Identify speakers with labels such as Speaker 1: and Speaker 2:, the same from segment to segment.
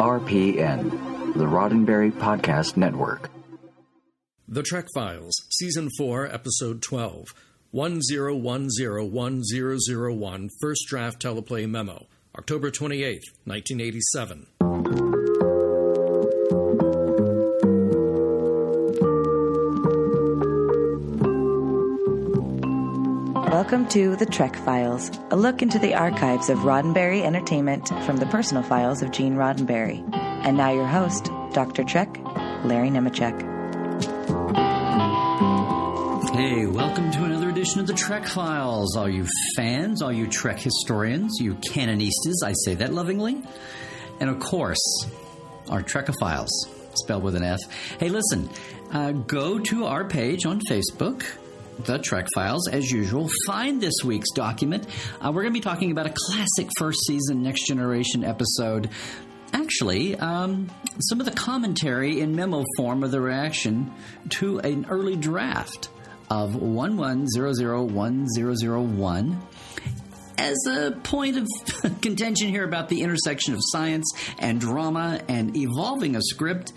Speaker 1: RPN, the Roddenberry Podcast Network.
Speaker 2: The Trek Files, Season 4, Episode 12, 10101001, First Draft Teleplay Memo, October 28, 1987.
Speaker 3: Welcome to The Trek Files, a look into the archives of Roddenberry Entertainment from the personal files of Gene Roddenberry. And now your host, Dr. Trek, Larry Nemecek.
Speaker 4: Hey, welcome to another edition of the Trek Files. All you fans, all you Trek historians, you canonistas, I say that lovingly. And of course, our Trekophiles, spelled with an F. Hey, listen, uh, go to our page on Facebook, the Trek Files, as usual. Find this week's document. Uh, we're going to be talking about a classic first season Next Generation episode. Actually, um, some of the commentary in memo form of the reaction to an early draft of 11001001 as a point of contention here about the intersection of science and drama and evolving a script,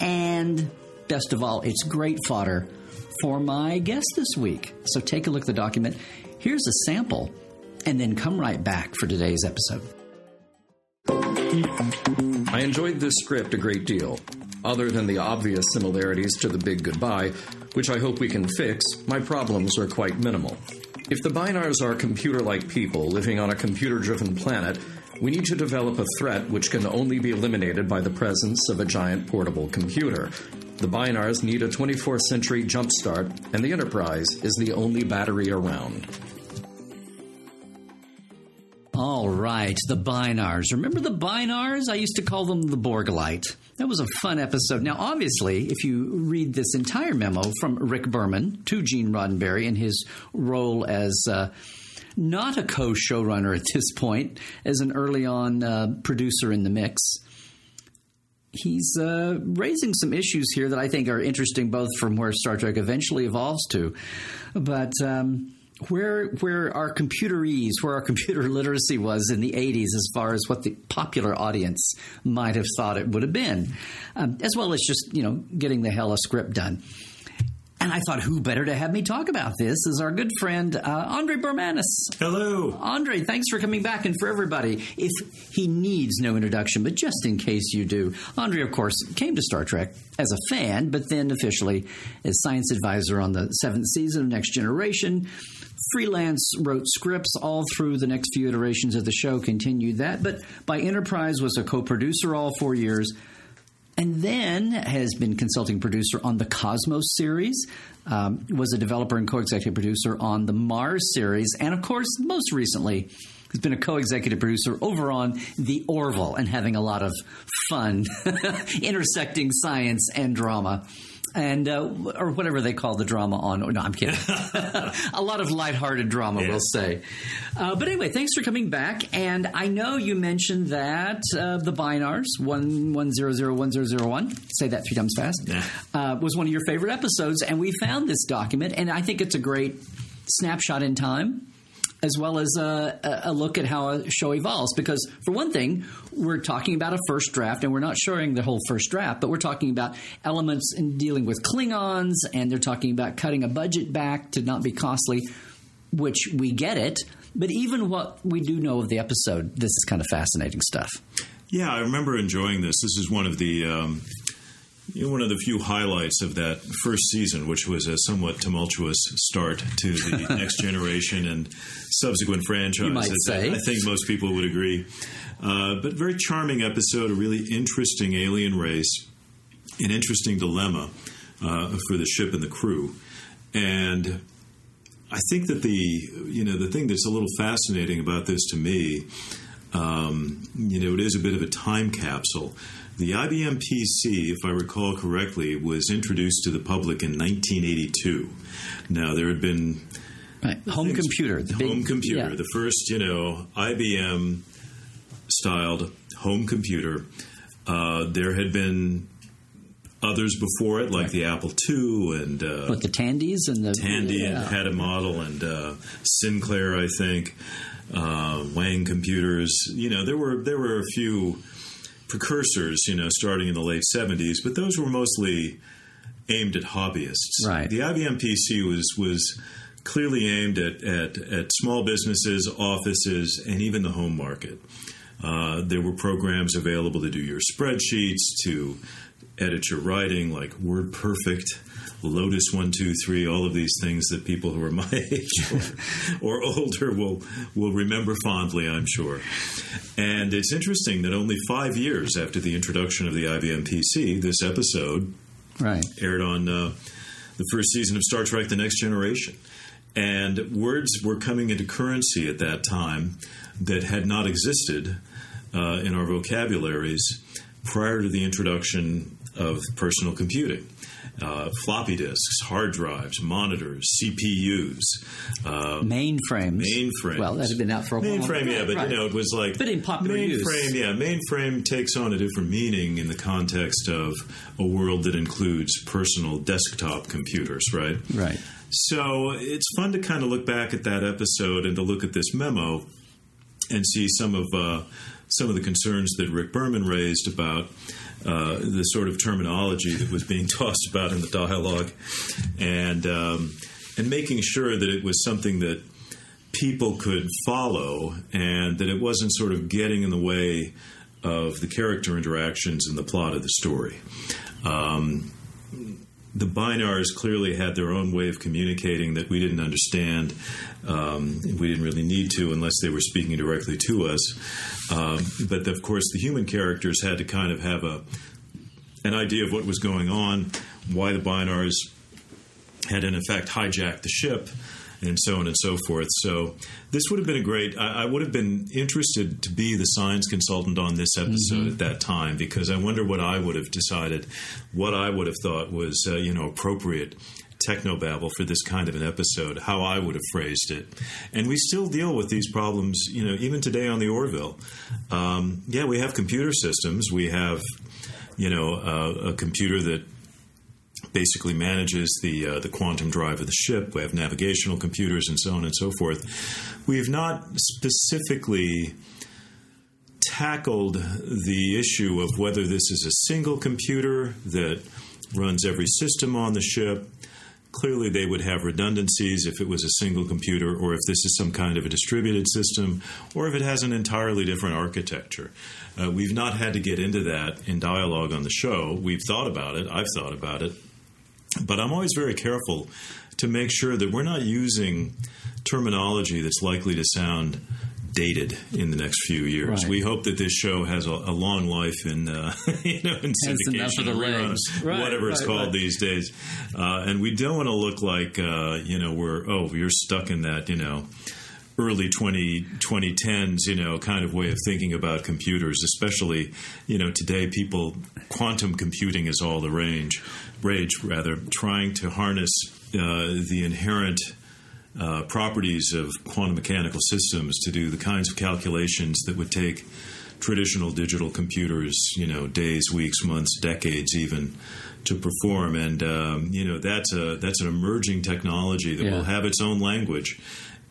Speaker 4: and best of all, it's great fodder for my guest this week. So take a look at the document. Here's a sample, and then come right back for today's episode.
Speaker 2: I enjoyed this script a great deal. Other than the obvious similarities to The Big Goodbye, which I hope we can fix, my problems are quite minimal. If the Bynars are computer like people living on a computer driven planet, we need to develop a threat which can only be eliminated by the presence of a giant portable computer. The Bynars need a 24th century jumpstart, and the Enterprise is the only battery around.
Speaker 4: All right, the Bynars. Remember the Bynars? I used to call them the Borgolite. That was a fun episode. Now, obviously, if you read this entire memo from Rick Berman to Gene Roddenberry in his role as uh, not a co showrunner at this point, as an early on uh, producer in the mix, he's uh, raising some issues here that I think are interesting, both from where Star Trek eventually evolves to, but. Um, where where our computerese, where our computer literacy was in the 80s as far as what the popular audience might have thought it would have been, um, as well as just, you know, getting the hell a script done. And I thought, who better to have me talk about this is our good friend uh, Andre Bormanis.
Speaker 5: Hello.
Speaker 4: Andre, thanks for coming back. And for everybody, if he needs no introduction, but just in case you do, Andre, of course, came to Star Trek as a fan, but then officially as science advisor on the seventh season of Next Generation. Freelance wrote scripts all through the next few iterations of the show, continued that, but by Enterprise was a co producer all four years and then has been consulting producer on the Cosmos series, um, was a developer and co-executive producer on the Mars series, and of course, most recently, has been a co-executive producer over on the Orville and having a lot of fun intersecting science and drama and uh, or whatever they call the drama on. No, I'm kidding. a lot of lighthearted drama,
Speaker 5: Yeah.
Speaker 4: we'll say. Uh, but anyway, thanks for coming back. And I know you mentioned that uh, the Bynars one one zero zero one zero zero one. Say that three times fast.
Speaker 5: Yeah.
Speaker 4: Uh, was one of your favorite episodes, and we found this document, and I think it's a great snapshot in time as well as a, a- look at how a show evolves. Because, for one thing, we're talking about a first draft, and we're not showing the whole first draft, but we're talking about elements in dealing with Klingons, and they're talking about cutting a budget back to not be costly, which we get it. But even what we do know of the episode, this is kind of fascinating stuff.
Speaker 5: Yeah, I remember enjoying this. This is one of the um, you know, one of the few highlights of that first season, which was a somewhat tumultuous start to the next generation and subsequent
Speaker 4: say.
Speaker 5: I think most people would agree. Uh, but very charming episode, a really interesting alien race, an interesting dilemma uh, for the ship and the crew, and I think that the you know the thing that's a little fascinating about this to me, um, you know, it is a bit of a time capsule. The IBM PC, if I recall correctly, was introduced to the public in 1982. Now there had been
Speaker 4: Right. Home
Speaker 5: things-
Speaker 4: computer. The big-
Speaker 5: home computer,
Speaker 4: yeah.
Speaker 5: the first you know IBM styled home computer. Uh, there had been others before it, like the Apple II and uh,
Speaker 4: What, the Tandys and the.
Speaker 5: Tandy
Speaker 4: yeah.
Speaker 5: had a model, and uh, Sinclair, I think, uh, Wang Computers. You know, there were there were a few precursors, you know, starting in the late 70s, but those were mostly aimed at hobbyists.
Speaker 4: Right.
Speaker 5: The IBM PC was was clearly aimed at, at, at small businesses, offices, and even the home market. Uh, there were programs available to do your spreadsheets, to edit your writing, like WordPerfect, Lotus One Two Three, all of these things that people who are my age or, or older will will remember fondly, I'm sure. And it's interesting that only five years after the introduction of the IBM PC, this episode
Speaker 4: Right.
Speaker 5: aired on uh, the first season of Star Trek: The Next Generation. And words were coming into currency at that time that had not existed uh, in our vocabularies prior to the introduction of personal computing. Uh, floppy disks, hard drives, monitors, CPUs, uh,
Speaker 4: Mainframes.
Speaker 5: mainframes.
Speaker 4: Well, that had been out for a while.
Speaker 5: Mainframe, yeah, but
Speaker 4: Right.
Speaker 5: you know, it was like
Speaker 4: But in popular
Speaker 5: mainframe,
Speaker 4: use.
Speaker 5: yeah, mainframe takes on a different meaning in the context of a world that includes personal desktop computers, right?
Speaker 4: Right.
Speaker 5: So it's fun to kind of look back at that episode and to look at this memo and see some of uh, some of the concerns that Rick Berman raised about uh, the sort of terminology that was being tossed about in the dialogue, and um, and making sure that it was something that people could follow and that it wasn't sort of getting in the way of the character interactions and the plot of the story. Um, the Bynars clearly had their own way of communicating that we didn't understand. Um, we didn't really need to unless they were speaking directly to us. Um, but of course, the human characters had to kind of have a an idea of what was going on, why the Bynars had in effect hijacked the ship, and so on and so forth. So this would have been a great. I, I would have been interested to be the science consultant on this episode at that time because I wonder what I would have decided, what I would have thought was uh, you know appropriate technobabble for this kind of an episode, how I would have phrased it. And we still deal with these problems, you know, even today on the Orville. Um, yeah, we have computer systems. We have, you know, uh, a computer that basically manages the uh, the quantum drive of the ship. We have navigational computers and so on and so forth. We have not specifically tackled the issue of whether this is a single computer that runs every system on the ship. Clearly, they would have redundancies if it was a single computer, or if this is some kind of a distributed system, or if it has an entirely different architecture. Uh, we've not had to get into that in dialogue on the show. We've thought about it, I've thought about it, but I'm always very careful to make sure that we're not using terminology that's likely to sound dated in the next few years.
Speaker 4: Right.
Speaker 5: We hope that this show has a, a long life in uh, you know in syndication,
Speaker 4: the
Speaker 5: reruns.
Speaker 4: Right,
Speaker 5: whatever it's called
Speaker 4: right.
Speaker 5: these days. Uh, and we don't want to look like uh, you know we're oh you're stuck in that you know early 20, 2010s, you know, kind of way of thinking about computers, especially, you know, today people, quantum computing is all the range, rage, rather, trying to harness uh, the inherent uh, properties of quantum mechanical systems to do the kinds of calculations that would take traditional digital computers, you know, days, weeks, months, decades even to perform. And um, you know, that's a that's an emerging technology that
Speaker 4: Yeah.
Speaker 5: will have its own language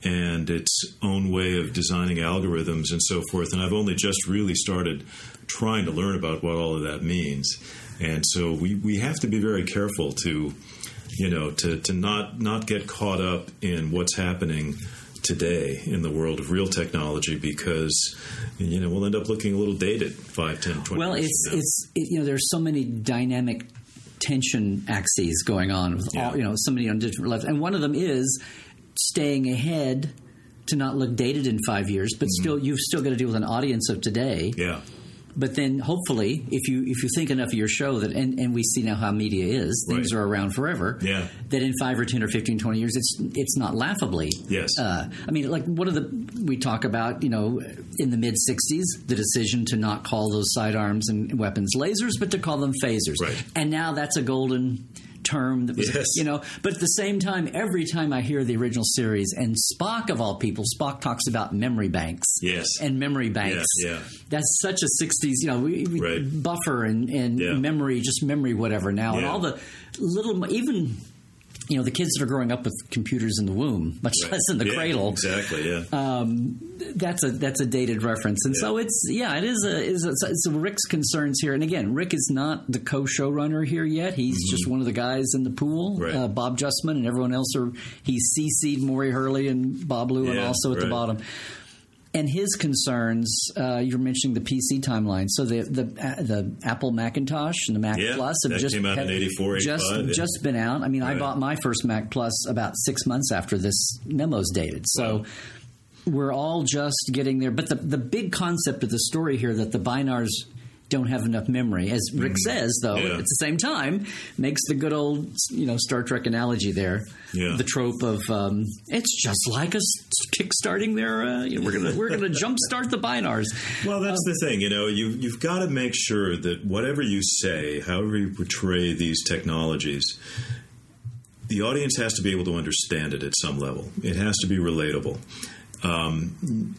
Speaker 5: and its own way of designing algorithms and so forth. And I've only just really started trying to learn about what all of that means. And so we, we have to be very careful to, you know, to, to not not get caught up in what's happening today in the world of real technology because you know we'll end up looking a little dated 5 10 20
Speaker 4: Well,
Speaker 5: years
Speaker 4: it's it's it, you know there's so many dynamic tension axes going on with
Speaker 5: Yeah.
Speaker 4: all you know so many on different levels, and one of them is staying ahead to not look dated in five years, but still you've still got to deal with an audience of today.
Speaker 5: Mm-hmm. yeah
Speaker 4: But then hopefully, if you if you think enough of your show that and, and we see now how media is, things
Speaker 5: Right.
Speaker 4: are around forever.
Speaker 5: Yeah.
Speaker 4: That in five or ten or 15, 20 years, it's it's not laughably.
Speaker 5: Yes.
Speaker 4: Uh, I mean, like one of the we talk about, you know, in the mid '60s, the decision to not call those sidearms and weapons lasers, but to call them phasers.
Speaker 5: Right.
Speaker 4: And now that's a golden term that was,
Speaker 5: Yes.
Speaker 4: you know. But at the same time, every time I hear the original series and Spock of all people, Spock talks about memory banks.
Speaker 5: Yes.
Speaker 4: And memory banks.
Speaker 5: yeah.
Speaker 4: That's such a '60s, you know, we, we
Speaker 5: Right.
Speaker 4: buffer and, and
Speaker 5: Yeah.
Speaker 4: memory, just memory, whatever. Now and all the little, even you know the kids that are growing up with computers in the womb, much
Speaker 5: Right.
Speaker 4: less in the
Speaker 5: Yeah,
Speaker 4: cradle.
Speaker 5: Exactly. Yeah.
Speaker 4: Um, that's a that's a dated reference, and so it's yeah, it is a is a, it's a Rick's concerns here. And again, Rick is not the co-showrunner here yet. He's just one of the guys in the pool.
Speaker 5: Mm-hmm. Right.
Speaker 4: Uh, Bob Justman and everyone else are he's CC'd Maury Hurley and Bob and
Speaker 5: Yeah,
Speaker 4: also at the bottom. And his concerns, uh, you're mentioning the PC timeline. So the the uh, the Apple Macintosh and the Mac
Speaker 5: Yeah,
Speaker 4: Plus have just
Speaker 5: came out in
Speaker 4: have
Speaker 5: 84,
Speaker 4: just
Speaker 5: yeah.
Speaker 4: just been out. I mean, I bought my first Mac Plus about six months after this memo's dated. So
Speaker 5: Wow.
Speaker 4: we're all just getting there. But the the big concept of the story here that the Bynars don't have enough memory, as Rick says, though.
Speaker 5: Yeah.
Speaker 4: at the same time, makes the good old you know Star Trek analogy there.
Speaker 5: Yeah.
Speaker 4: The trope of um, it's just like us kickstarting their. Uh, you know, we're gonna we're gonna jumpstart the Bynars.
Speaker 5: Well, that's the thing. You know, you you've got to make sure that whatever you say, however you portray these technologies, the audience has to be able to understand it at some level. It has to be relatable. Um,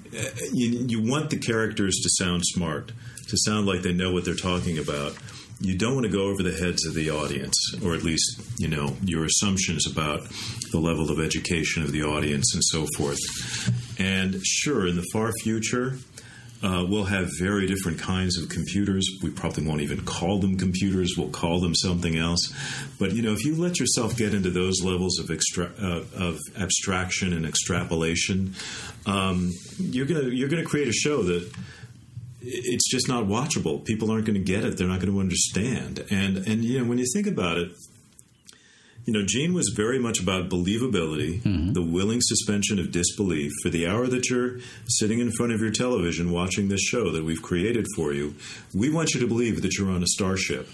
Speaker 5: you, you want the characters to sound smart, to sound like they know what they're talking about. You don't want to go over the heads of the audience, or at least, you know, your assumptions about the level of education of the audience and so forth. And sure, in the far future, uh, we'll have very different kinds of computers. We probably won't even call them computers. We'll call them something else. But you know, if you let yourself get into those levels of extra- uh, of abstraction and extrapolation, um, you're gonna you're gonna create a show that it's just not watchable. People aren't going to get it. They're not going to understand. And and you know, when you think about it, you know, Gene was very much about believability, mm-hmm. the willing suspension of disbelief. For the hour that you're sitting in front of your television watching this show that we've created for you, we want you to believe that you're on a starship,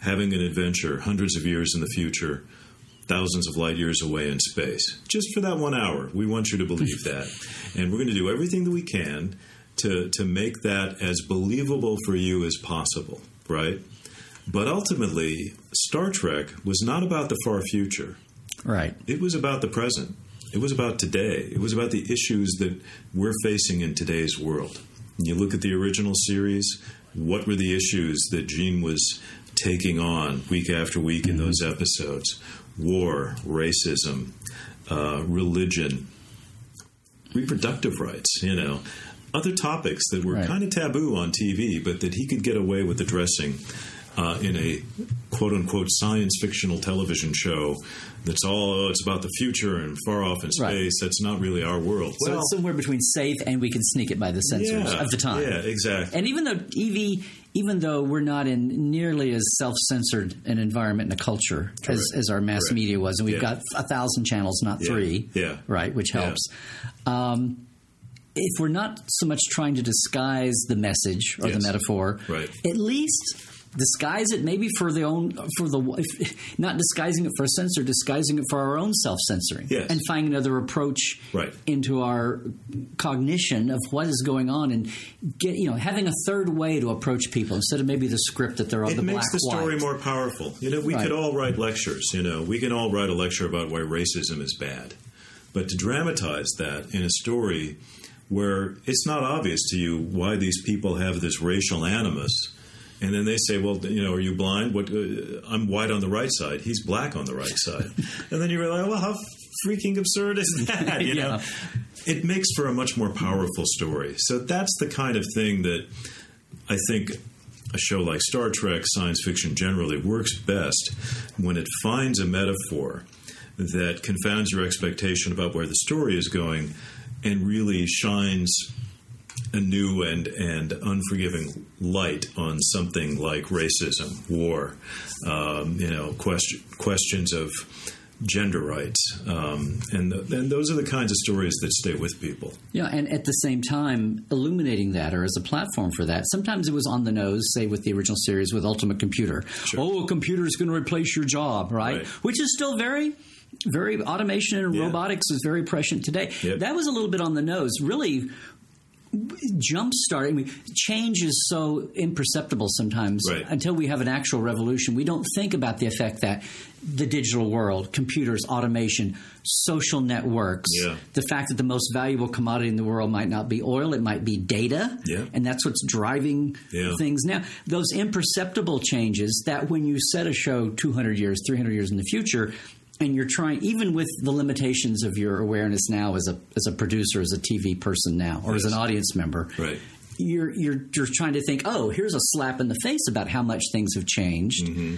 Speaker 5: having an adventure hundreds of years in the future, thousands of light years away in space. Just for that one hour, we want you to believe that. And we're going to do everything that we can to, to make that as believable for you as possible, right? But ultimately, Star Trek was not about the far future.
Speaker 4: Right.
Speaker 5: It was about the present. It was about today. It was about the issues that we're facing in today's world. You look at the original series, what were the issues that Gene was taking on week after week in those episodes? War, racism, uh, religion, reproductive rights, you know, other topics that were
Speaker 4: Right.
Speaker 5: kind of taboo on TV, but that he could get away with addressing uh, in a quote unquote science fictional television show that's all, oh, it's about the future and far off in space.
Speaker 4: Right.
Speaker 5: That's not really our world.
Speaker 4: So it's somewhere between safe and we can sneak it by the censors
Speaker 5: yeah,
Speaker 4: of the time.
Speaker 5: Yeah, exactly.
Speaker 4: And even though EV, even though we're not in nearly as self-censored an environment and a culture as, as our mass
Speaker 5: Correct.
Speaker 4: media was, and we've
Speaker 5: Yeah.
Speaker 4: got a thousand channels, not
Speaker 5: Yeah.
Speaker 4: three,
Speaker 5: Yeah.
Speaker 4: right, which
Speaker 5: Yeah.
Speaker 4: helps. Um, if we're not so much trying to disguise the message or the metaphor,
Speaker 5: Right.
Speaker 4: at least disguise it maybe for the own for the if, not disguising it for a censor disguising it for our own self-censoring
Speaker 5: Yes.
Speaker 4: and finding another approach
Speaker 5: Right.
Speaker 4: into our cognition of what is going on and get you know having a third way to approach people instead of maybe the script that they're on
Speaker 5: it
Speaker 4: the
Speaker 5: makes the story
Speaker 4: white.
Speaker 5: more powerful. You know, we
Speaker 4: Right.
Speaker 5: could all write lectures. You know, we can all write a lecture about why racism is bad, but to dramatize that in a story where it's not obvious to you why these people have this racial animus. And then they say, "Well, you know, are you blind? What? Uh, I'm white on the right side. He's black on the right side." and then you realize, "Well, how freaking absurd is that?" You know,
Speaker 4: Yeah.
Speaker 5: it makes for a much more powerful story. So that's the kind of thing that I think a show like Star Trek, science fiction generally, works best when it finds a metaphor that confounds your expectation about where the story is going and really shines a new and, and unforgiving light on something like racism, war, um, you know, question, questions of gender rights, um, and, the, and those are the kinds of stories that stay with people.
Speaker 4: Yeah, and at the same time, illuminating that or as a platform for that. Sometimes it was on the nose, say with the original series with Ultimate Computer. Oh, a computer is going to replace your job, right?
Speaker 5: Right.
Speaker 4: Which is still very. Very automation and
Speaker 5: Yeah.
Speaker 4: robotics is very prescient today.
Speaker 5: Yep.
Speaker 4: That was a little bit on the nose. Really, jump start. I mean, change is so imperceptible sometimes
Speaker 5: Right.
Speaker 4: until we have an actual revolution. We don't think about the effect that the digital world, computers, automation, social networks,
Speaker 5: Yeah.
Speaker 4: the fact that the most valuable commodity in the world might not be oil, it might be data,
Speaker 5: Yeah.
Speaker 4: and that's what's driving
Speaker 5: Yeah.
Speaker 4: things now. Those imperceptible changes that when you set a show 200 years, 300 years in the future, and you're trying even with the limitations of your awareness now as a as a producer as a TV person now or as an audience member
Speaker 5: Right.
Speaker 4: you're you're you're trying to think oh here's a slap in the face about how much things have changed
Speaker 5: Mm-hmm.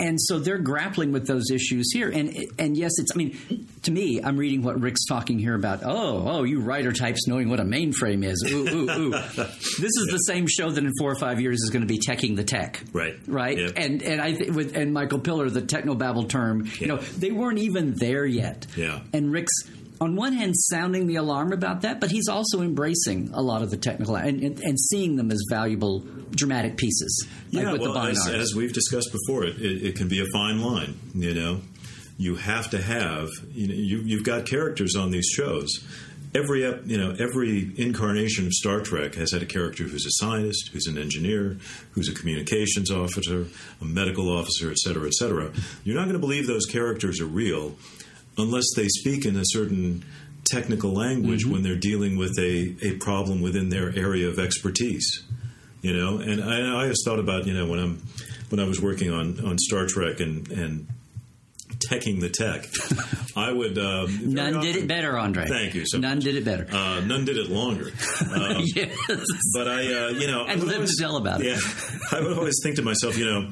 Speaker 4: And so they're grappling with those issues here. And and yes it's i mean to me i'm reading what rick's talking here about oh oh you writer types knowing what a mainframe is. Ooh ooh ooh. This is the same show that in four or five years is going to be teching the tech.
Speaker 5: Right.
Speaker 4: right?
Speaker 5: Yep.
Speaker 4: and and i th- with and michael piller the technobabble term you know they weren't even there yet.
Speaker 5: Yeah.
Speaker 4: and rick's on one hand sounding the alarm about that but he's also embracing a lot of the technical and, and, and seeing them as valuable dramatic pieces like
Speaker 5: yeah,
Speaker 4: with
Speaker 5: well,
Speaker 4: the
Speaker 5: as, as we've discussed before, it, it, it can be a fine line. You know, you have to have. You know, you, you've got characters on these shows. Every you know, every incarnation of Star Trek has had a character who's a scientist, who's an engineer, who's a communications officer, a medical officer, et cetera, et cetera. You're not going to believe those characters are real unless they speak in a certain technical language when they're dealing with a, a problem within their area of expertise you know? And I, I always thought about you know when i'm when i was working on on star trek and and teching the tech i would very
Speaker 4: none did it better andre.
Speaker 5: Thank you so
Speaker 4: none
Speaker 5: much.
Speaker 4: did it better.
Speaker 5: Uh, none did it longer. Um,
Speaker 4: yes.
Speaker 5: but i uh, you know
Speaker 4: and live
Speaker 5: always-
Speaker 4: to tell about it.
Speaker 5: Yeah. I would always think to myself you know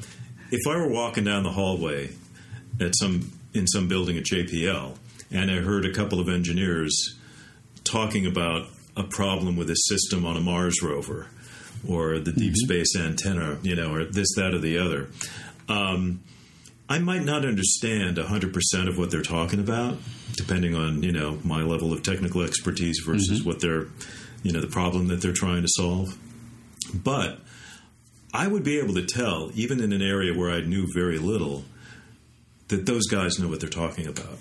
Speaker 5: if i were walking down the hallway at some in some building at jpl and i heard a couple of engineers talking about a problem with a system on a Mars rover or the deep space antenna, you know, or this, that, or the other. Um, I might not understand 100% of what they're talking about, depending on, you know, my level of technical expertise versus what they're, you know, the problem that they're trying to solve. But I would be able to tell, even in an area where I knew very little, that those guys know what they're talking about.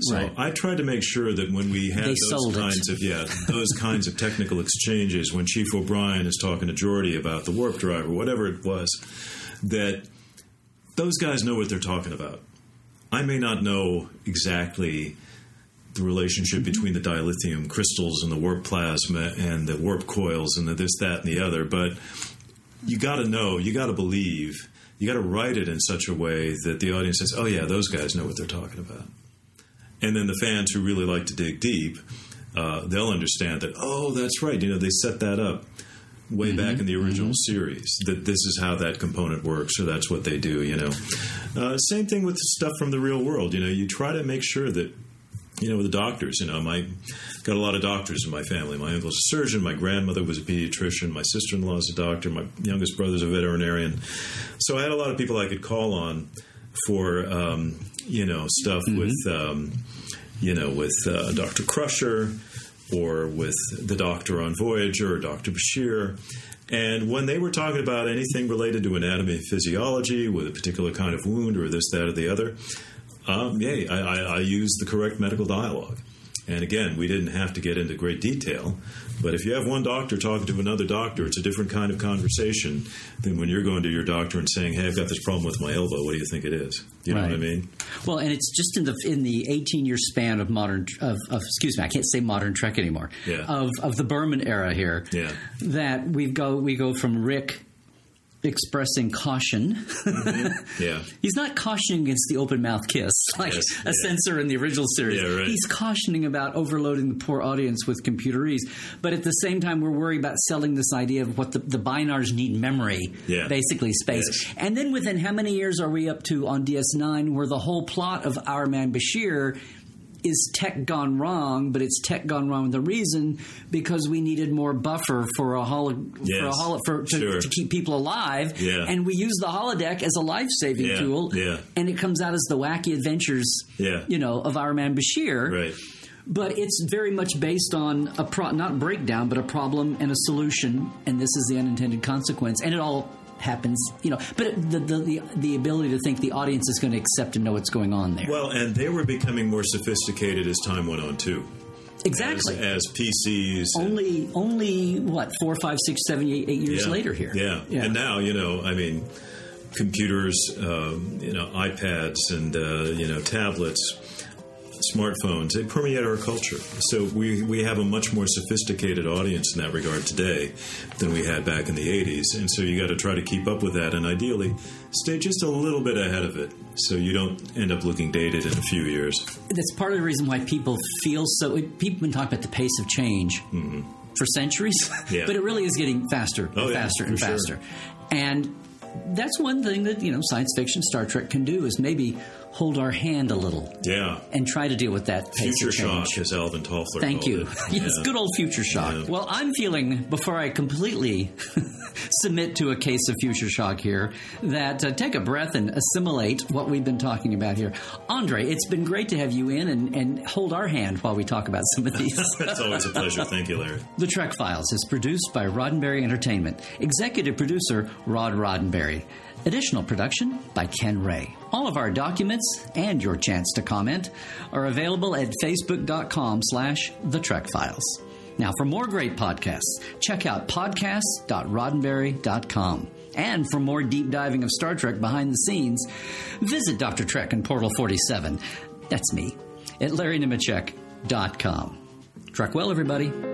Speaker 5: So
Speaker 4: Right.
Speaker 5: I tried to make sure that when we had
Speaker 4: They
Speaker 5: those
Speaker 4: sold it.
Speaker 5: kinds of yeah those kinds of technical exchanges, when Chief O'Brien is talking to Geordi about the warp drive or whatever it was, that those guys know what they're talking about. I may not know exactly the relationship
Speaker 4: Mm-hmm.
Speaker 5: between the dilithium crystals and the warp plasma and the warp coils and the this, that, and the other, but you got to know, you got to believe, you got to write it in such a way that the audience says, "Oh yeah, those guys know what they're talking about." And then the fans who really like to dig deep, uh, they'll understand that. Oh, that's right. You know, they set that up way back in the original series. That this is how that component works, or that's what they do. You know, uh, same thing with stuff from the real world. You know, you try to make sure that you know, with the doctors, you know, my got a lot of doctors in my family. My uncle's a surgeon, my grandmother was a pediatrician, my sister in law is a doctor, my youngest brother's a veterinarian. So I had a lot of people I could call on for um, you know stuff with um, you know with uh, Dr. Crusher or with the doctor on Voyager or Dr. Bashir. And when they were talking about anything related to anatomy and physiology with a particular kind of wound or this, that, or the other, um, yeah, I, I, I used the correct medical dialogue. And again, we didn't have to get into great detail. But if you have one doctor talking to another doctor, it's a different kind of conversation than when you're going to your doctor and saying, "Hey, I've got this problem with my elbow. What do you think it is?" You know what I mean?
Speaker 4: Well, and it's just in the in the 18 year span of modern of, of excuse me, I can't say modern Trek anymore.
Speaker 5: Yeah.
Speaker 4: Of of the Berman era here.
Speaker 5: Yeah.
Speaker 4: That we go we go from Rick expressing caution. Mm-hmm.
Speaker 5: Yeah.
Speaker 4: He's not cautioning against the open mouth kiss like
Speaker 5: Yes,
Speaker 4: a
Speaker 5: yeah.
Speaker 4: censor in the original series.
Speaker 5: Yeah, right.
Speaker 4: He's cautioning about overloading the poor audience with computerese. But at the same time, we're worried about selling this idea of what the, the bynars need memory,
Speaker 5: Yeah.
Speaker 4: basically space.
Speaker 5: Yes.
Speaker 4: And then within how many years are we up to on DS9 where the whole plot of Our Man Bashir is tech gone wrong, but it's tech gone wrong with a reason because we needed more buffer for a holo, for a holo, for, to,
Speaker 5: sure.
Speaker 4: to keep people alive.
Speaker 5: Yeah.
Speaker 4: And we use the holodeck as a life saving
Speaker 5: Yeah,
Speaker 4: tool.
Speaker 5: yeah.
Speaker 4: And it comes out as the wacky adventures,
Speaker 5: Yeah.
Speaker 4: you know, of Our Man Bashir
Speaker 5: Right.
Speaker 4: but it's very much based on a pro- not breakdown, but a problem and a solution, and this is the unintended consequence, and it all happens, you know. But the the the, the ability to think the audience is going to accept and know what's going on there.
Speaker 5: Well, and they were becoming more sophisticated as time went on too.
Speaker 4: exactly.
Speaker 5: As, as PCs.
Speaker 4: only only what four, five, six, seven, eight, eight years
Speaker 5: yeah,
Speaker 4: later here.
Speaker 5: Yeah.
Speaker 4: yeah.
Speaker 5: And now, you know, I mean, computers, um, you know, iPads and, uh, you know, tablets. Smartphones, they permeate our culture. So we, we have a much more sophisticated audience in that regard today than we had back in the 80s. And so you got to try to keep up with that and ideally stay just a little bit ahead of it so you don't end up looking dated in a few years.
Speaker 4: That's part of the reason why people feel so. People have been talking about the pace of change mm-hmm. for centuries,
Speaker 5: Yeah.
Speaker 4: but it really is getting faster and
Speaker 5: Oh, yeah,
Speaker 4: faster and
Speaker 5: for sure.
Speaker 4: faster. And that's one thing that you know science fiction, Star Trek can do is maybe hold our hand a little
Speaker 5: Yeah.
Speaker 4: and try to deal with that
Speaker 5: Future shock, as Alvin Toffler
Speaker 4: Thank you. yes,
Speaker 5: Yeah.
Speaker 4: good old future shock.
Speaker 5: Yeah.
Speaker 4: Well, I'm feeling, before I completely submit to a case of future shock here, that uh, take a breath and assimilate what we've been talking about here. Andre, it's been great to have you in and, and hold our hand while we talk about some of these.
Speaker 5: It's always a pleasure. Thank you, Larry.
Speaker 4: The Trek Files is produced by Roddenberry Entertainment. Executive producer Rod Roddenberry. Additional production by Ken Ray. All of our documents and your chance to comment are available at facebook.com slash the Trek Files. Now, for more great podcasts, check out podcast.roddenberry.com. And for more deep diving of Star Trek behind the scenes, visit Dr. Trek and Portal 47. That's me at LarryNemecek.com. Trek well, everybody.